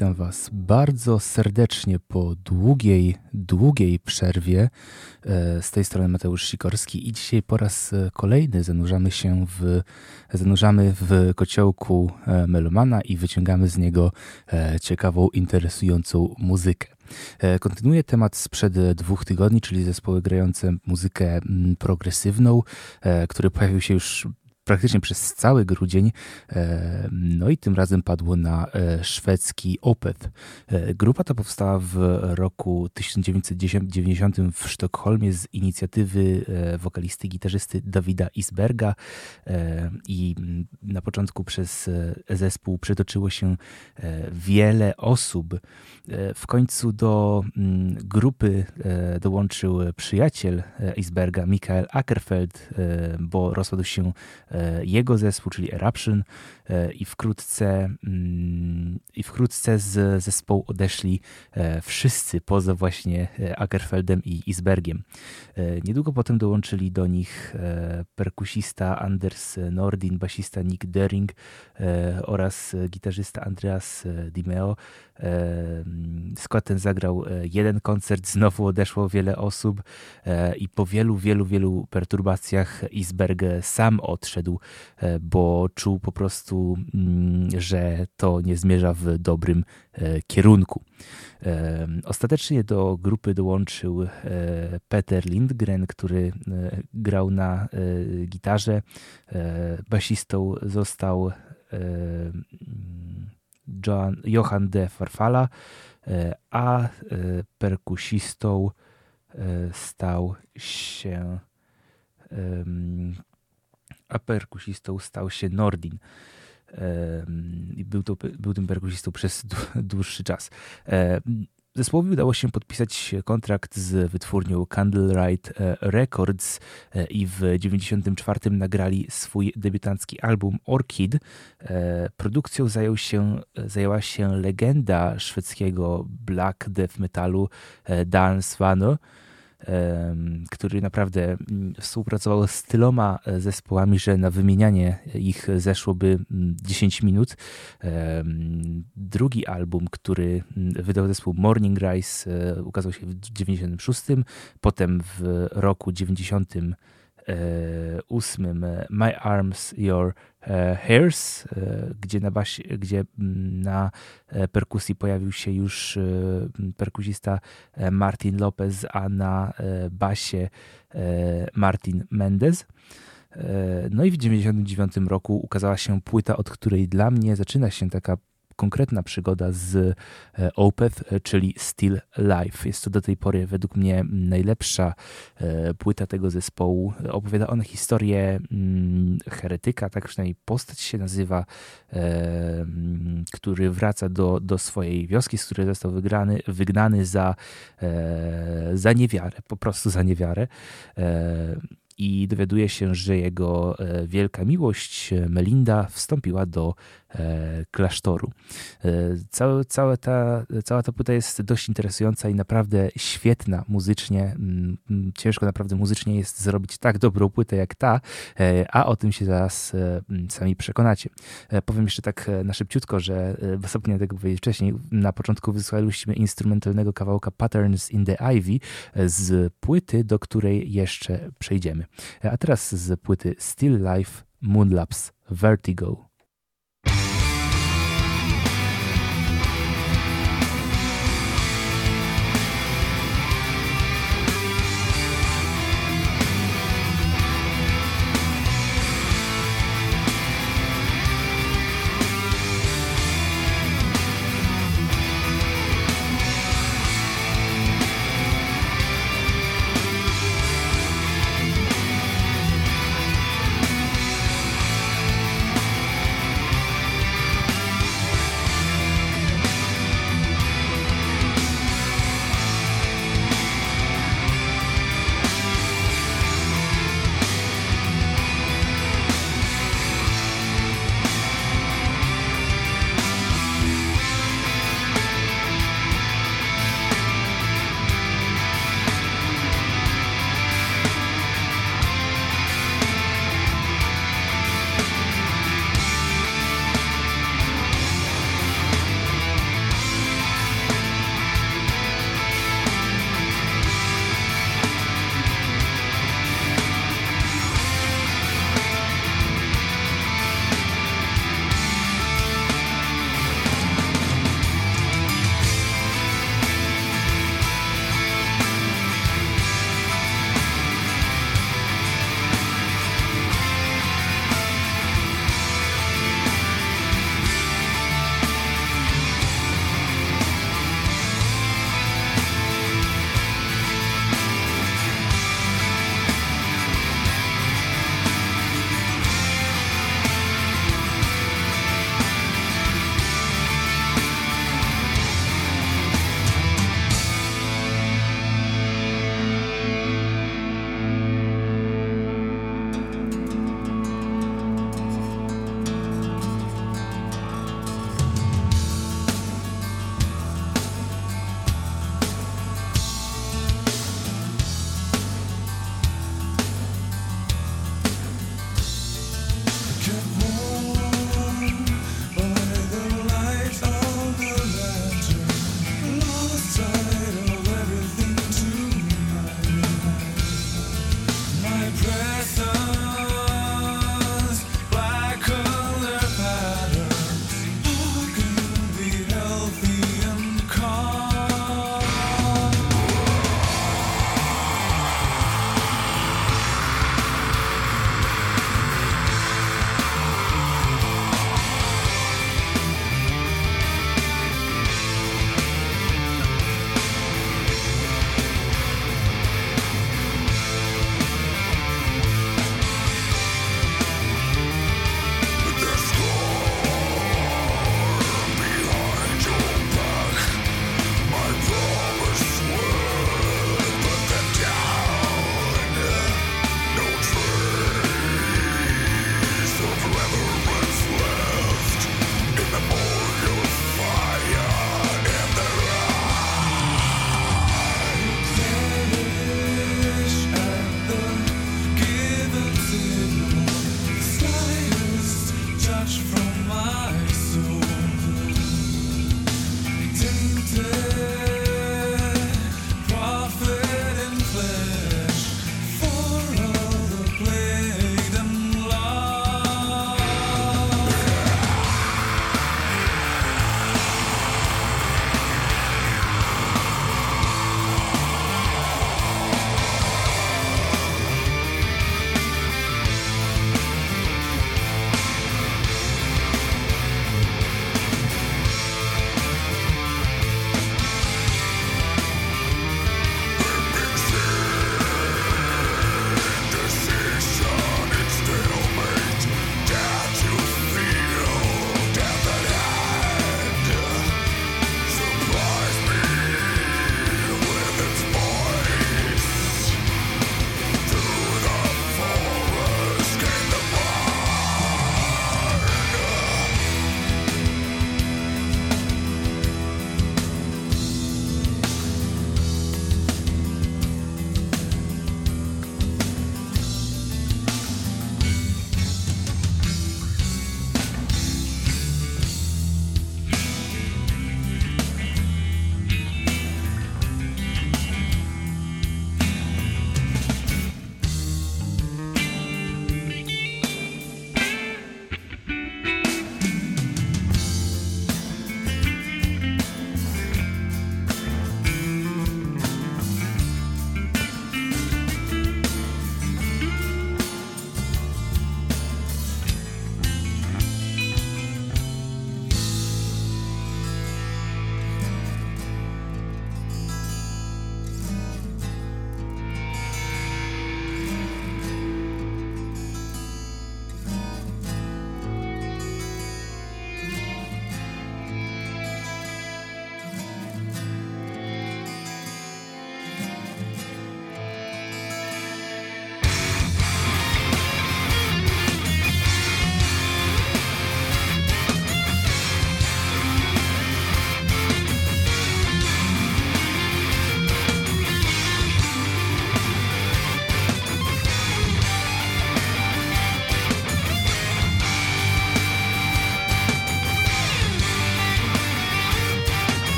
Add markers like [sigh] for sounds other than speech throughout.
Witam Was bardzo serdecznie po długiej, długiej przerwie. E, z tej strony Mateusz Sikorski i dzisiaj po raz kolejny zanurzamy się w, zanurzamy w kociołku e, Melomana i wyciągamy z niego e, ciekawą, interesującą muzykę. Kontynuuję temat sprzed dwóch tygodni, czyli zespoły grające muzykę mm, progresywną, który pojawił się już praktycznie przez cały grudzień. E, no i tym razem padło na e, szwedzki Opeth. E, grupa ta powstała w roku 1990 w Sztokholmie z inicjatywy wokalisty, gitarzysty Dawida Isberga i na początku przez zespół przetoczyło się wiele osób. W końcu do grupy dołączył przyjaciel Isberga, Mikael Ackerfeld, bo rozpadł się jego zespół, czyli Eruption e, i wkrótce, mm, i wkrótce z zespołu odeszli e, wszyscy poza właśnie e, Ackerfeldem i Isbergiem. Niedługo potem dołączyli do nich perkusista Anders Nordin, basista Nick Dering oraz gitarzysta Andreas Dimeo. Skład ten zagrał jeden koncert, znowu odeszło wiele osób i po wielu, wielu, wielu perturbacjach Isberg sam odszedł E, bo czuł po prostu, mm, że to nie zmierza w dobrym e, kierunku. E, ostatecznie do grupy dołączył Peter Lindgren, który grał na gitarze. Basistą został Johan, de Farfala, a perkusistą stał się a perkusistą stał się Nordin. Był, to, był tym perkusistą przez dłuższy czas. Zespołowi udało się podpisać kontrakt z wytwórnią Candlelight e, Records e, i w 1994 nagrali swój debiutancki album Orchid. E, produkcją zajął się, zajęła się legenda szwedzkiego black death metalu Dan Svano który naprawdę mm, współpracował z tyloma e, zespołami, że na wymienianie ich zeszłoby 10 mm, minut. Drugi album, który mm, wydał zespół Morning Rise, e, ukazał się w 96, potem w roku 90 E, ósmym e, My Arms, Your Hairs, gdzie na, basie, gdzie mm, na perkusji pojawił się już perkusista Martin Lopez, a na basie Martin Mendez. No i w 1999 roku ukazała się płyta, od której dla mnie zaczyna się taka konkretna przygoda z e, Opeth, e, czyli Still Life. Jest to do tej pory według mnie najlepsza e, płyta tego zespołu. Opowiada ona historię mm, heretyka, tak przynajmniej postać się nazywa, mm, który wraca do, do swojej wioski, z której został wygrany, wygnany za, za niewiarę, po prostu za niewiarę i dowiaduje się, że jego wielka miłość Melinda wstąpiła do klasztoru. E, cała, ta, cała ta płyta jest dość interesująca i naprawdę świetna muzycznie. Mm, mm, ciężko naprawdę muzycznie jest zrobić tak dobrą płytę jak ta, e, a o tym się zaraz mm, sami przekonacie. Powiem jeszcze tak na szybciutko, że zapomniałem tego powiedzieć wcześniej. Na początku wysłaliśmy instrumentalnego kawałka Patterns in the Ivy z płyty, do której jeszcze przejdziemy. A teraz z płyty Still Life Moonlapse Vertigo.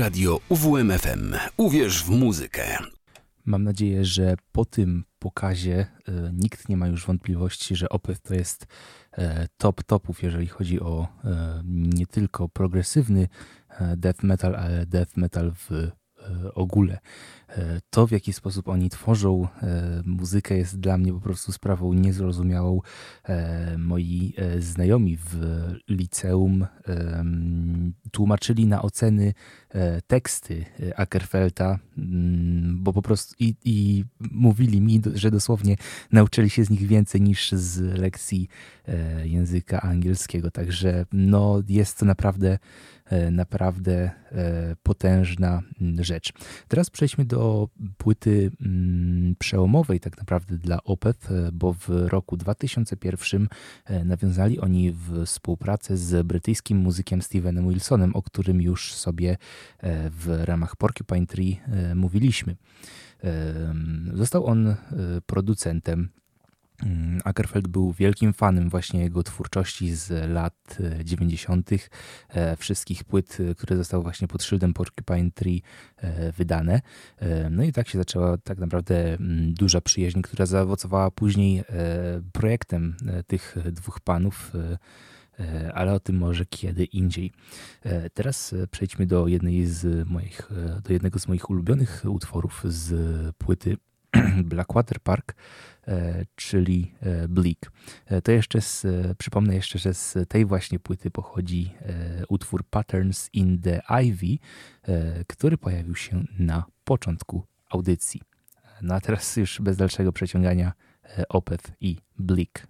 Radio UWMFM. Uwierz w muzykę. Mam nadzieję, że po tym pokazie e, nikt nie ma już wątpliwości, że Opeth to jest e, top topów, jeżeli chodzi o e, nie tylko progresywny e, death metal, ale death metal w e, ogóle. E, to, w jaki sposób oni tworzą e, muzykę, jest dla mnie po prostu sprawą niezrozumiałą. E, moi znajomi w liceum tłumaczyli na oceny teksty Ackerfelta, mm, bo po prostu i, i mówili mi, że dosłownie nauczyli się z nich więcej niż z lekcji języka angielskiego. Także no, jest to naprawdę naprawdę potężna mm, rzecz. Teraz przejdźmy do do płyty mm, przełomowej tak naprawdę dla Opeth, e, bo w roku 2001 e, nawiązali oni współpracę z brytyjskim muzykiem Stevenem Wilsonem, o którym już sobie e, w ramach Porcupine Tree mówiliśmy. Został on producentem Ackerfeld był wielkim fanem właśnie jego twórczości z lat 90., e, e, wszystkich płyt, e, które zostały właśnie pod szyldem Porcupine Tree wydane. No i tak się zaczęła tak naprawdę mm, duża przyjaźń, która zaowocowała później projektem tych dwóch panów ale o tym może kiedy indziej. Teraz przejdźmy do jednej z moich, do jednego z moich ulubionych utworów z płyty [clears throat] Blackwater Park, czyli e, Bleak. E, to jeszcze z, przypomnę jeszcze, że z tej właśnie płyty pochodzi utwór Patterns in the Ivy, który pojawił się na początku audycji. No a teraz już bez dalszego przeciągania Opeth i Bleak.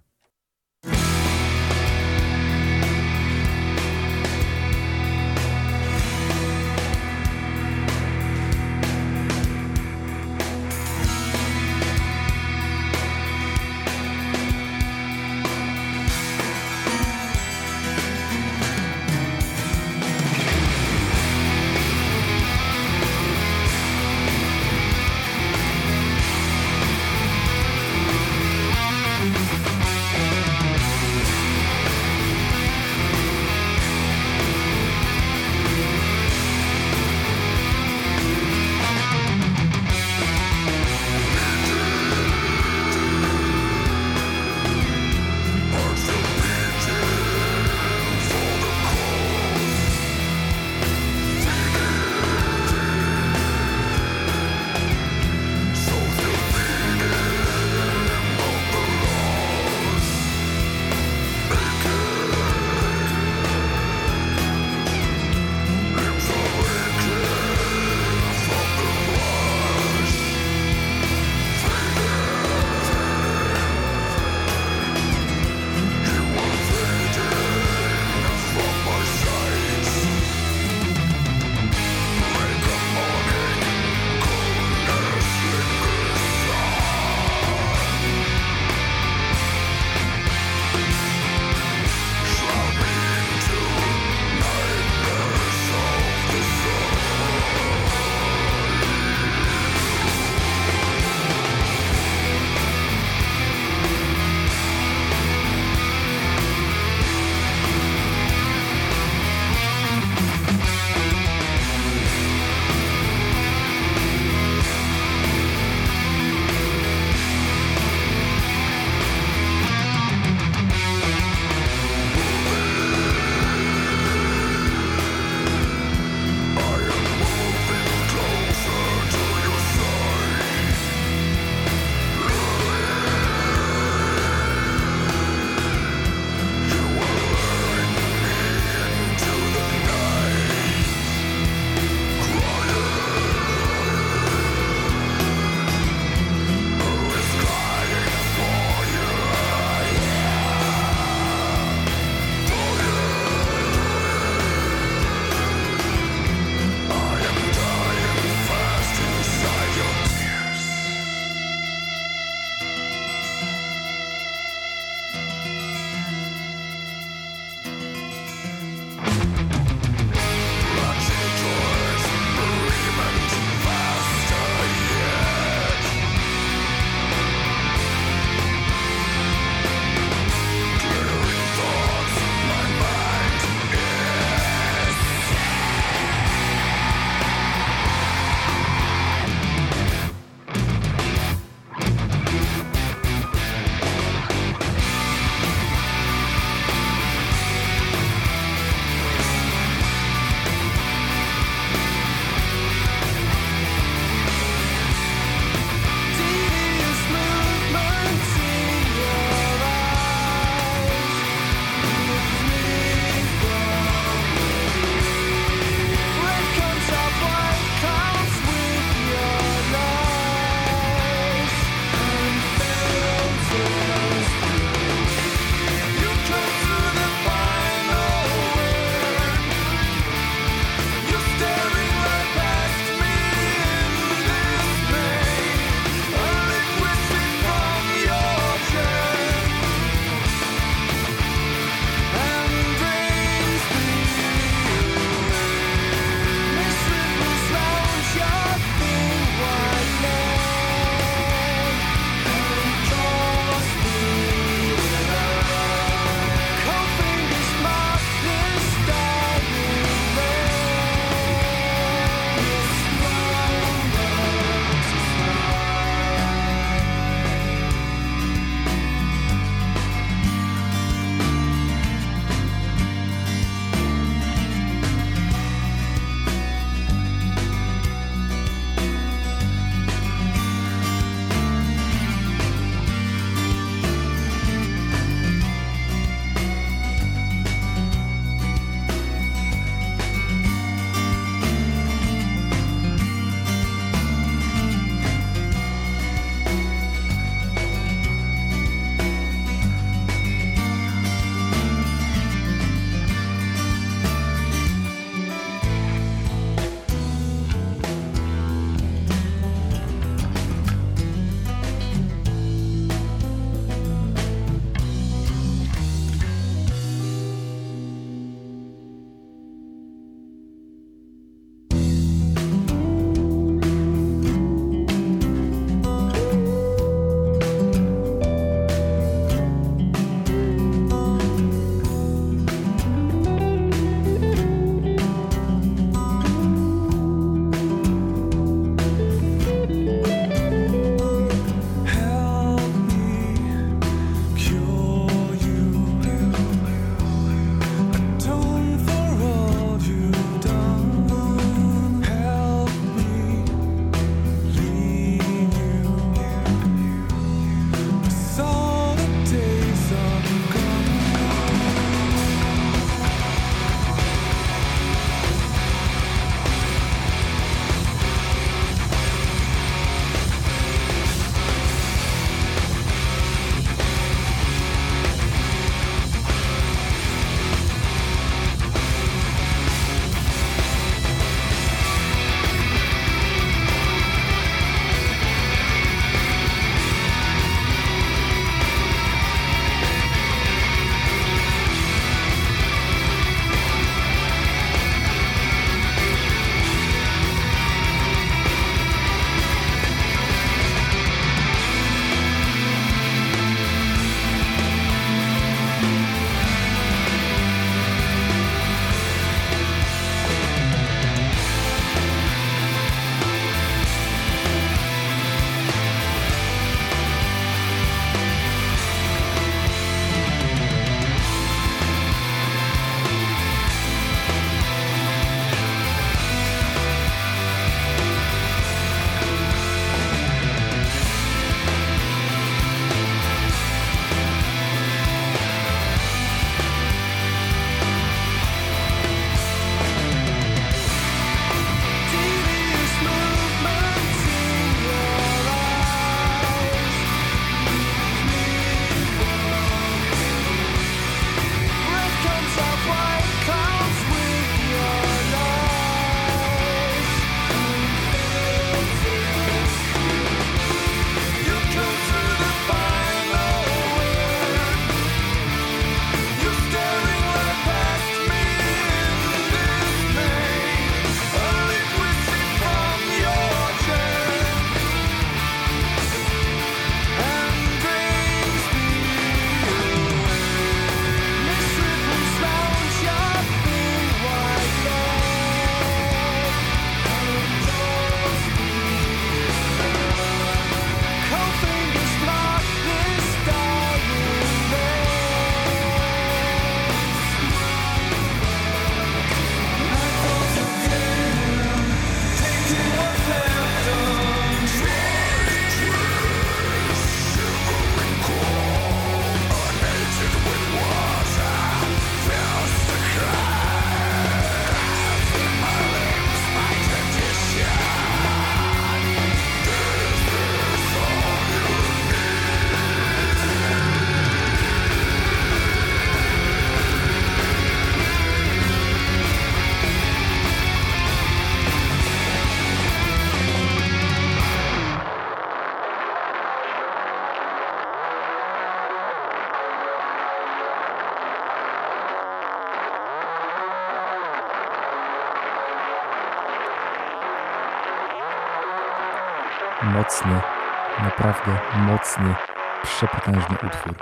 Naprawdę mocny, przepotężny utwór.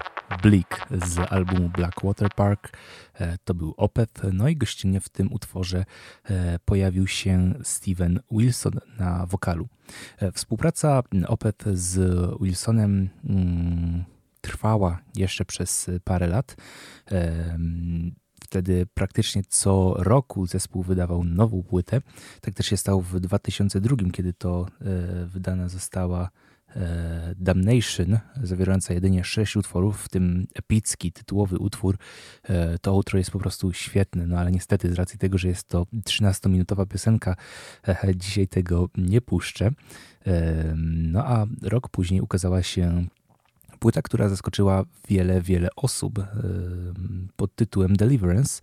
Bleak z albumu Blackwater Park. E, to był Opeth. No i gościnnie w tym utworze e, pojawił się Steven Wilson na wokalu. E, współpraca Opeth z Wilsonem mm, trwała jeszcze przez parę lat. Wtedy praktycznie co roku zespół wydawał nową płytę. Tak też się stało w 2002, kiedy to wydana została Damnation, zawierająca jedynie sześć utworów, w tym epicki, tytułowy utwór. E, to utro jest po prostu świetne, no ale niestety z racji tego, że jest to 13-minutowa piosenka, e, dzisiaj tego nie puszczę. No a rok później ukazała się płyta, która zaskoczyła wiele, wiele osób pod tytułem Deliverance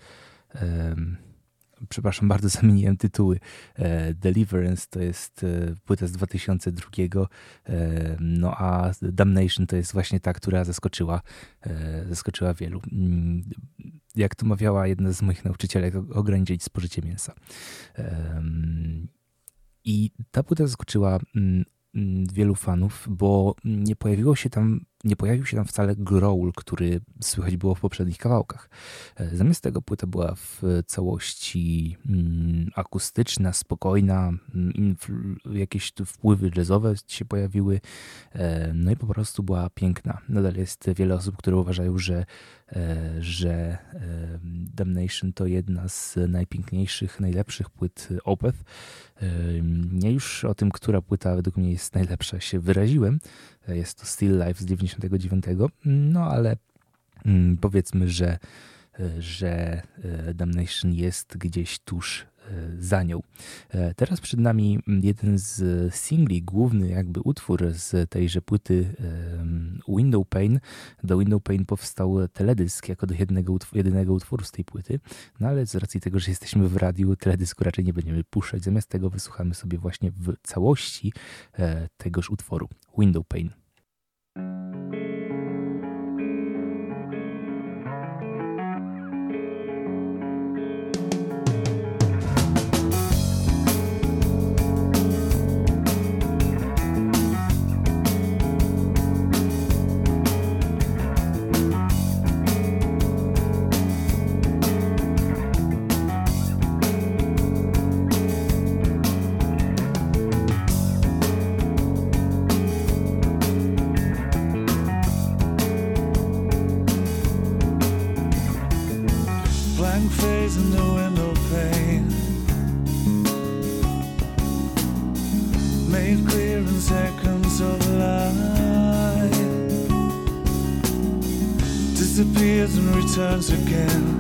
przepraszam bardzo, [laughs] zamieniłem tytuły. E, Deliverance to jest e, płyta z 2002, e, no a Damnation to jest właśnie ta, która zaskoczyła, zaskoczyła wielu. Mm, jak to mawiała jedna z moich nauczycielek, ograniczyć spożycie mięsa. I ta płyta zaskoczyła mm, mm, wielu fanów, bo nie pojawiło się tam nie pojawił się tam wcale growl, który słychać było w poprzednich kawałkach. E, zamiast tego płyta była w całości mm, akustyczna, spokojna, mm, jakieś wpływy jazzowe się pojawiły, e, no i po prostu była piękna. Nadal jest wiele osób, które uważają, że, e, że Damnation to jedna z najpiękniejszych, najlepszych płyt Opeth. Nie już o tym, która płyta według mnie jest najlepsza się wyraziłem, jest to Still Life z 99, no ale mm, powiedzmy, że, że e, Damnation jest gdzieś tuż za nią. E, teraz przed nami jeden z singli, główny jakby utwór z tejże płyty Window Pane. Do Window Pane powstał teledysk jako do jednego, jedynego utworu z tej płyty, no ale z racji tego, że jesteśmy w radiu, teledysku raczej nie będziemy puszczać. Zamiast tego wysłuchamy sobie właśnie w całości tegoż utworu Window Pane. Turns again.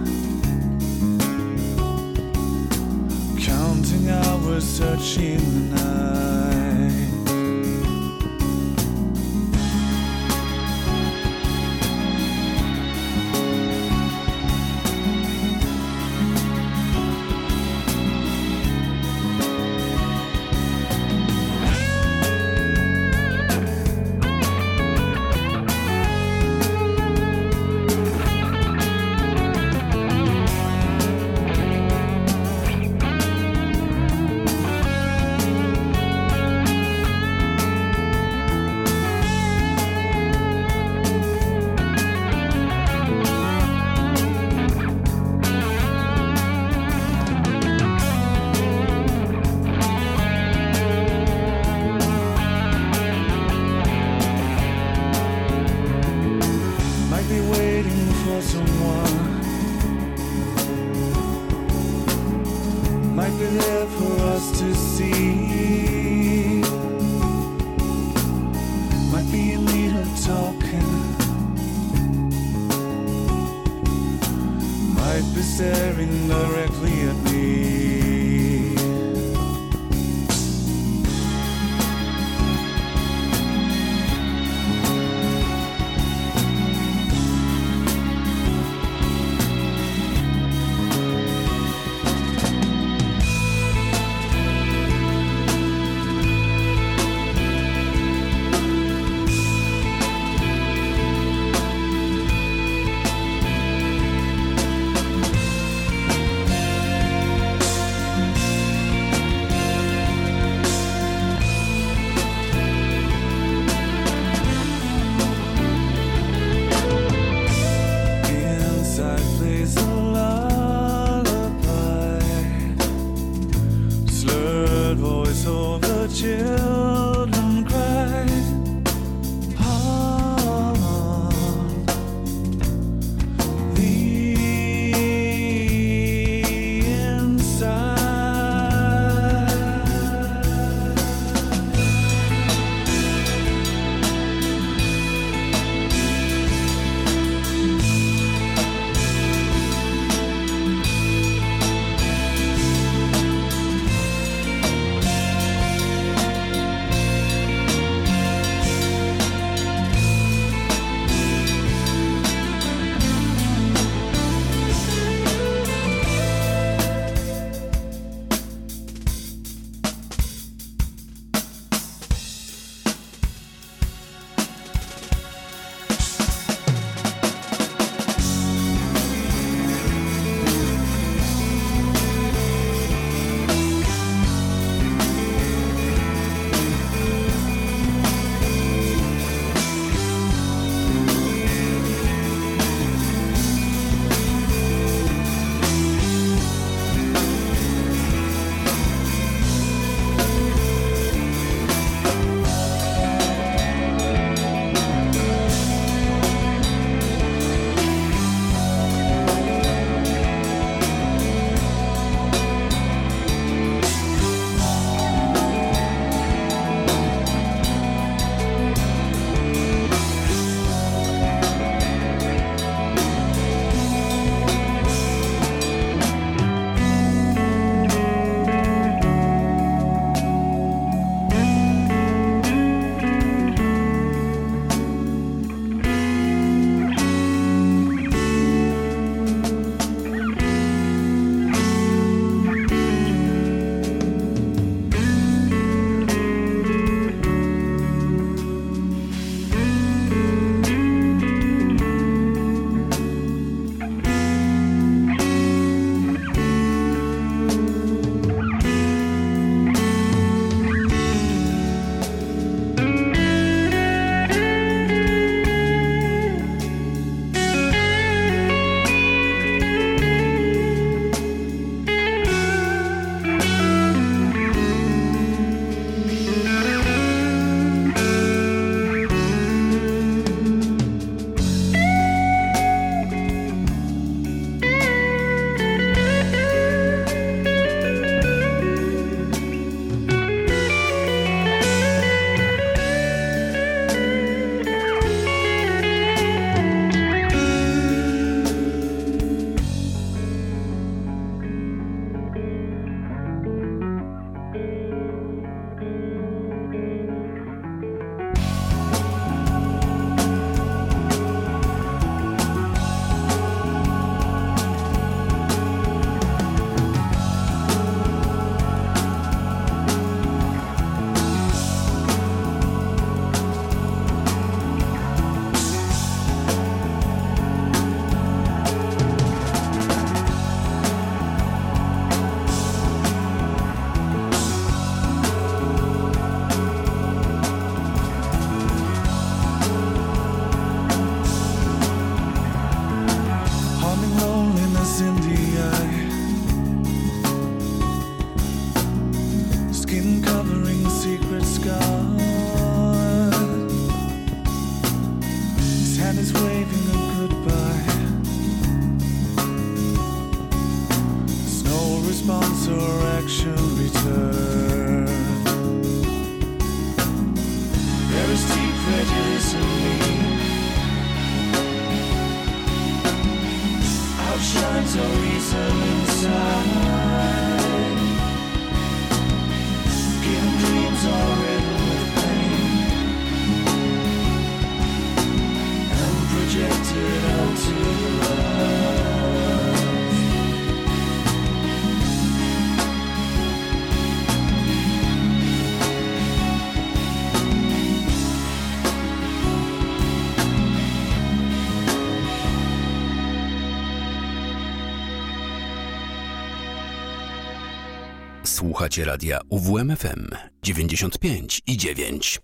Słuchacie radia UWMFM 95 i 9.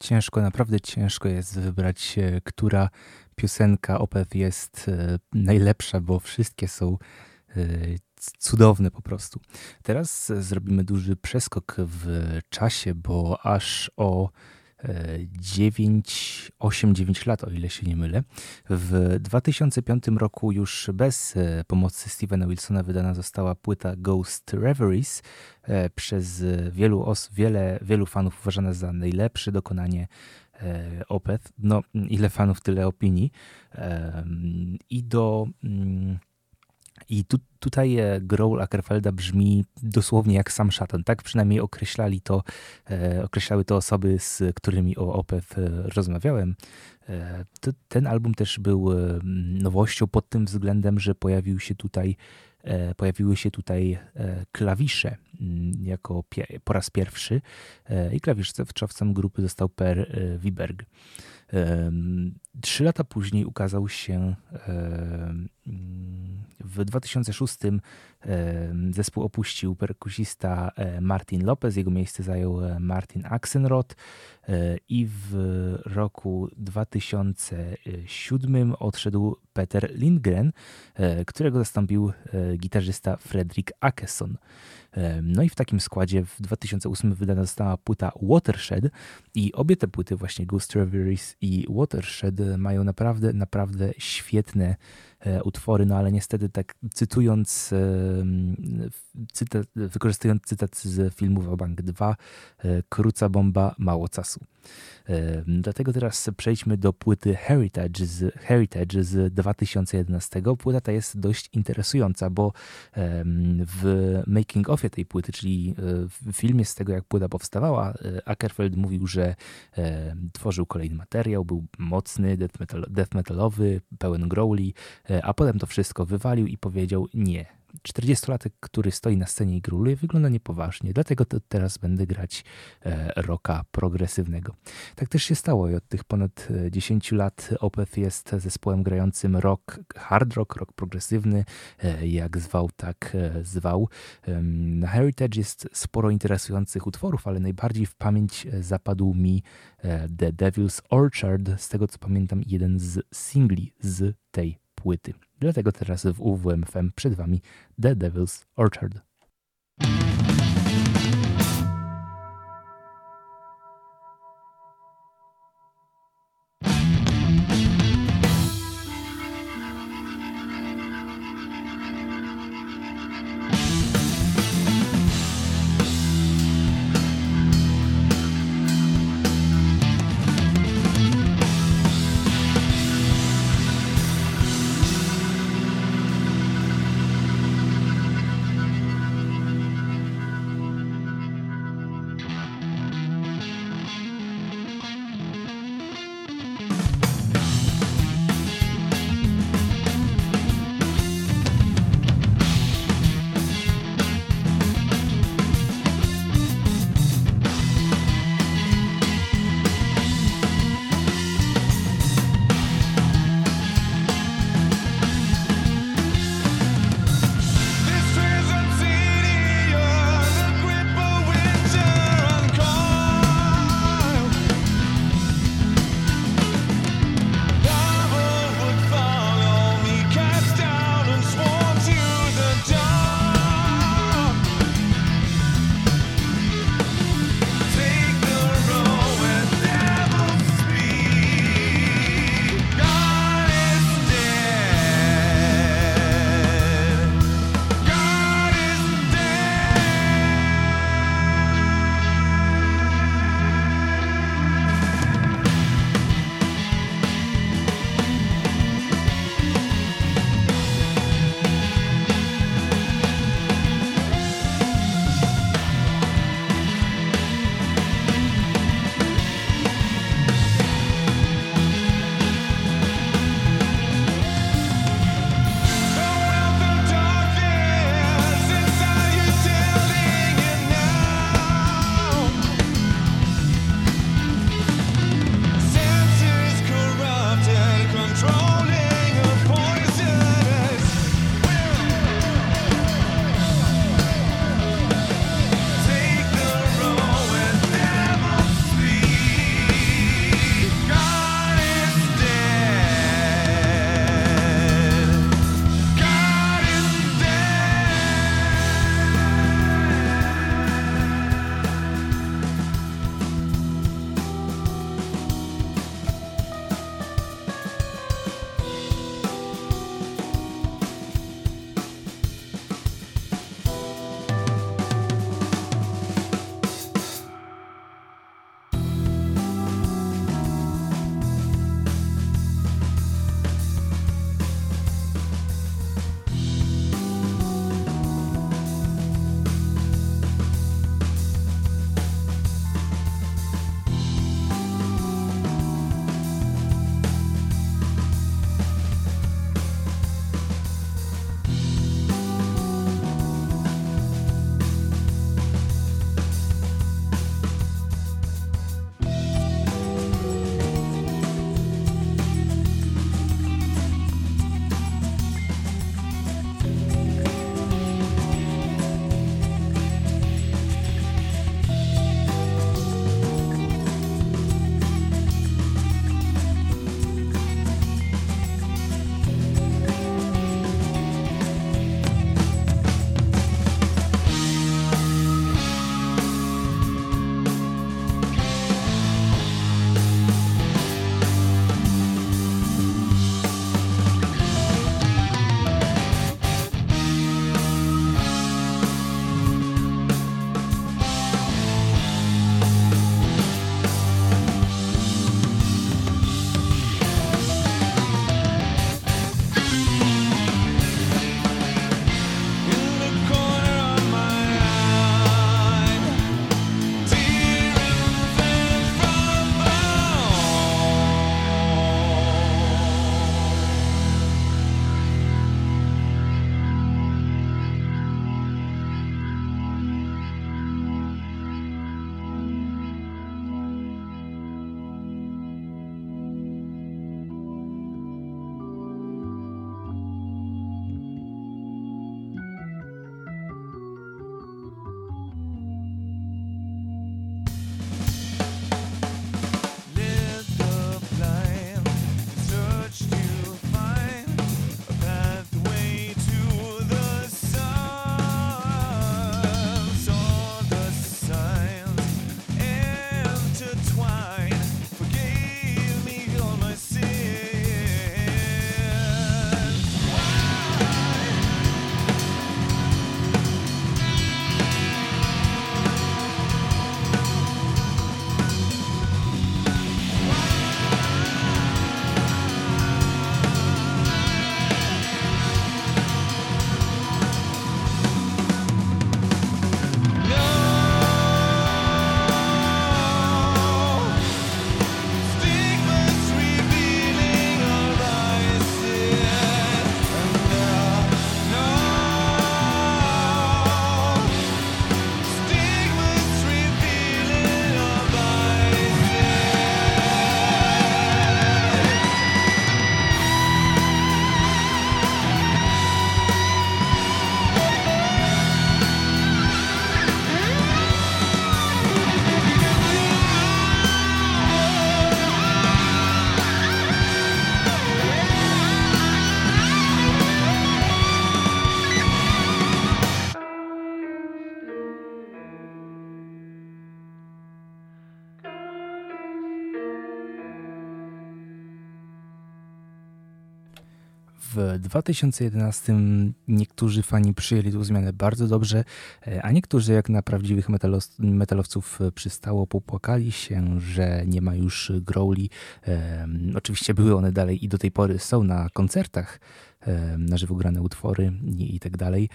Ciężko, naprawdę ciężko jest wybrać, e, która piosenka OPEW jest e, najlepsza, bo wszystkie są e, cudowne po prostu. Teraz zrobimy duży przeskok w czasie, bo aż o 9, 8, 9 lat, o ile się nie mylę. W 2005 roku już bez e, pomocy Stevena Wilsona wydana została płyta Ghost Reveries e, przez wielu, os wiele, wielu fanów uważana za najlepsze dokonanie e, Opeth. No, ile fanów, tyle opinii. I do mm, i tu, tutaj e, growl Ackerfelda brzmi dosłownie jak sam szatan. Tak przynajmniej określali to, e, określały to osoby, z którymi o Opeth e, rozmawiałem. E, to, ten album też był e, nowością pod tym względem, że pojawił się tutaj, e, pojawiły się tutaj klawisze mm, jako po raz pierwszy i klawiszowcem grupy został Per Wiberg. Trzy lata później ukazał się w 2006 zespół opuścił perkusista e, Martin Lopez, jego miejsce zajął e, Martin Axenrod e, i w roku 2007 odszedł Peter Lindgren, którego zastąpił gitarzysta Fredrik Akeson. No i w takim składzie w 2008 wydana została płyta Watershed i obie te płyty, właśnie Ghost Reveries i Watershed mają naprawdę, naprawdę świetne utwory, no ale niestety tak cytując, cytat, wykorzystując cytat z filmu Wabank 2, e, króca bomba, mało czasu. Dlatego teraz przejdźmy do płyty Heritage z, Heritage z 2011. Płyta ta jest dość interesująca, bo w making ofie tej płyty, czyli e, w filmie z tego jak płyta powstawała, Ackerfeld mówił, że tworzył kolejny materiał, był mocny, death, metal, death metalowy, pełen growli, a potem to wszystko wywalił i powiedział nie, 40-latek, który stoi na scenie i gruluje, wygląda niepoważnie, dlatego teraz będę grać e, rocka progresywnego. Tak też się stało i od tych ponad 10 e, lat Opeth jest zespołem grającym rock, hard rock, rock progresywny, e, jak zwał, tak zwał. Na Heritage jest sporo interesujących utworów, ale najbardziej w pamięć zapadł mi The Devil's Orchard, z tego co pamiętam jeden z singli z tej płyty. Dlatego teraz w UWMFM przed Wami The Devil's Orchard. 2011 niektórzy fani przyjęli tę zmianę bardzo dobrze, e, a niektórzy, jak na prawdziwych metalowców przystało, popłakali się, że nie ma już growli. Oczywiście były one dalej i do tej pory są na koncertach, na żywo grane utwory i tak dalej,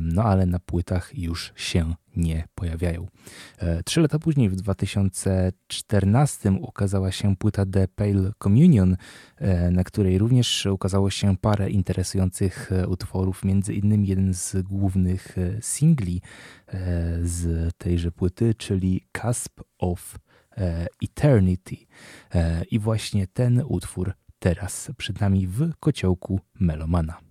no ale na płytach już się nie pojawiają. E, trzy lata później, w 2014, ukazała się płyta The Pale Communion, e, na której również ukazało się parę interesujących e, utworów, między innymi jeden z głównych singli z tejże płyty, czyli Cusp of Eternity. I właśnie ten utwór teraz przed nami w kociołku Melomana.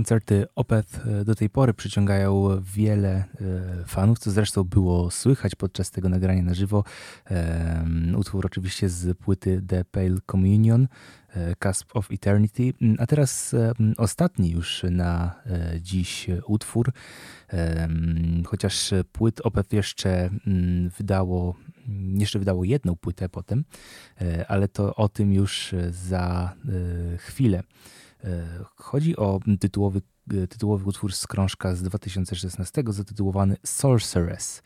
Koncerty Opeth e, do tej pory przyciągają wiele e, fanów, co zresztą było słychać podczas tego nagrania na żywo. Utwór oczywiście z płyty The Pale Communion, e, Cusp of Eternity. A teraz ostatni już na dziś utwór, chociaż płyt Opeth jeszcze wydało jeszcze wydało jedną płytę potem, ale to o tym już za chwilę. E, chodzi o tytułowy, e, tytułowy utwór z krążka z 2016 zatytułowany Sorceress.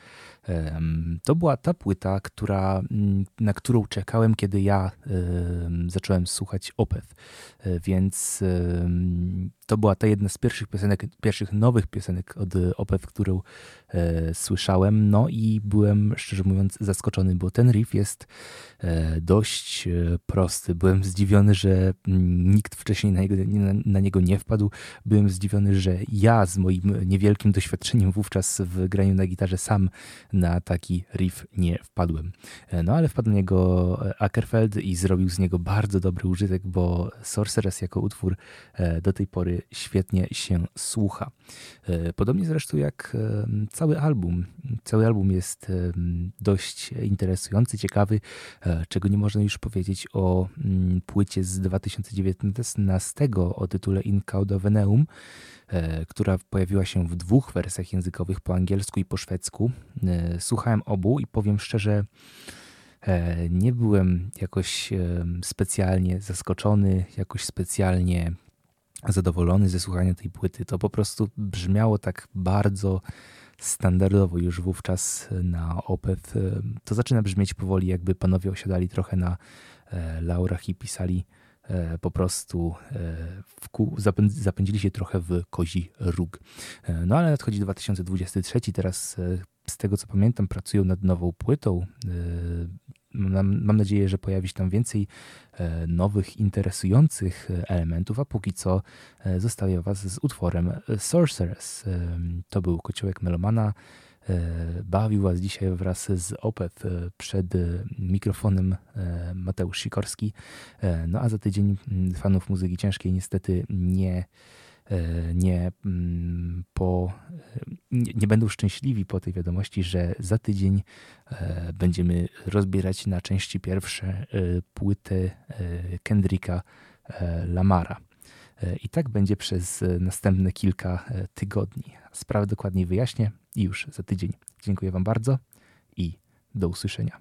To była ta płyta, która, mm, na którą czekałem, kiedy ja zacząłem słuchać Opeth. E, więc to była ta jedna z pierwszych piosenek, pierwszych nowych piosenek od Opeth, którą e, słyszałem. No i byłem, szczerze mówiąc, zaskoczony, bo ten riff jest e, dość prosty. Byłem zdziwiony, że mm, nikt wcześniej na niego, na niego nie wpadł. Byłem zdziwiony, że ja z moim niewielkim doświadczeniem wówczas w graniu na gitarze sam na taki riff nie wpadłem. E, no ale wpadł na niego e, Ackerfeld i zrobił z niego bardzo dobry użytek, bo Sorceress jako utwór e, do tej pory świetnie się słucha. Podobnie zresztą jak cały album. Cały album jest dość interesujący, ciekawy, czego nie można już powiedzieć o mm, płycie z 2019 o tytule In Veneum. Która pojawiła się w dwóch wersjach językowych, po angielsku i po szwedzku. E, słuchałem obu i powiem szczerze, e, nie byłem jakoś specjalnie zaskoczony, jakoś specjalnie zadowolony ze słuchania tej płyty. To po prostu brzmiało tak bardzo standardowo już wówczas na Opeth. To zaczyna brzmieć powoli, jakby panowie osiadali trochę na laurach i pisali E, po prostu e, wkół, zapędzili się trochę w kozi róg. E, no ale nadchodzi 2023, teraz z tego co pamiętam pracują nad nową płytą. Mam, nadzieję, że pojawi się tam więcej nowych, interesujących elementów, a póki co zostawię Was z utworem Sorceress. To był kociołek Melomana. E, bawił Was dzisiaj wraz z Opeth e, przed mikrofonem e, Mateusz Sikorski. No a za tydzień mm, fanów muzyki ciężkiej niestety nie nie, mm, po, nie, nie, będą szczęśliwi po tej wiadomości, że za tydzień będziemy rozbierać na części pierwsze płytę Kendricka Lamara. I tak będzie przez następne kilka tygodni. Sprawę dokładniej wyjaśnię już za tydzień. Dziękuję Wam bardzo i do usłyszenia.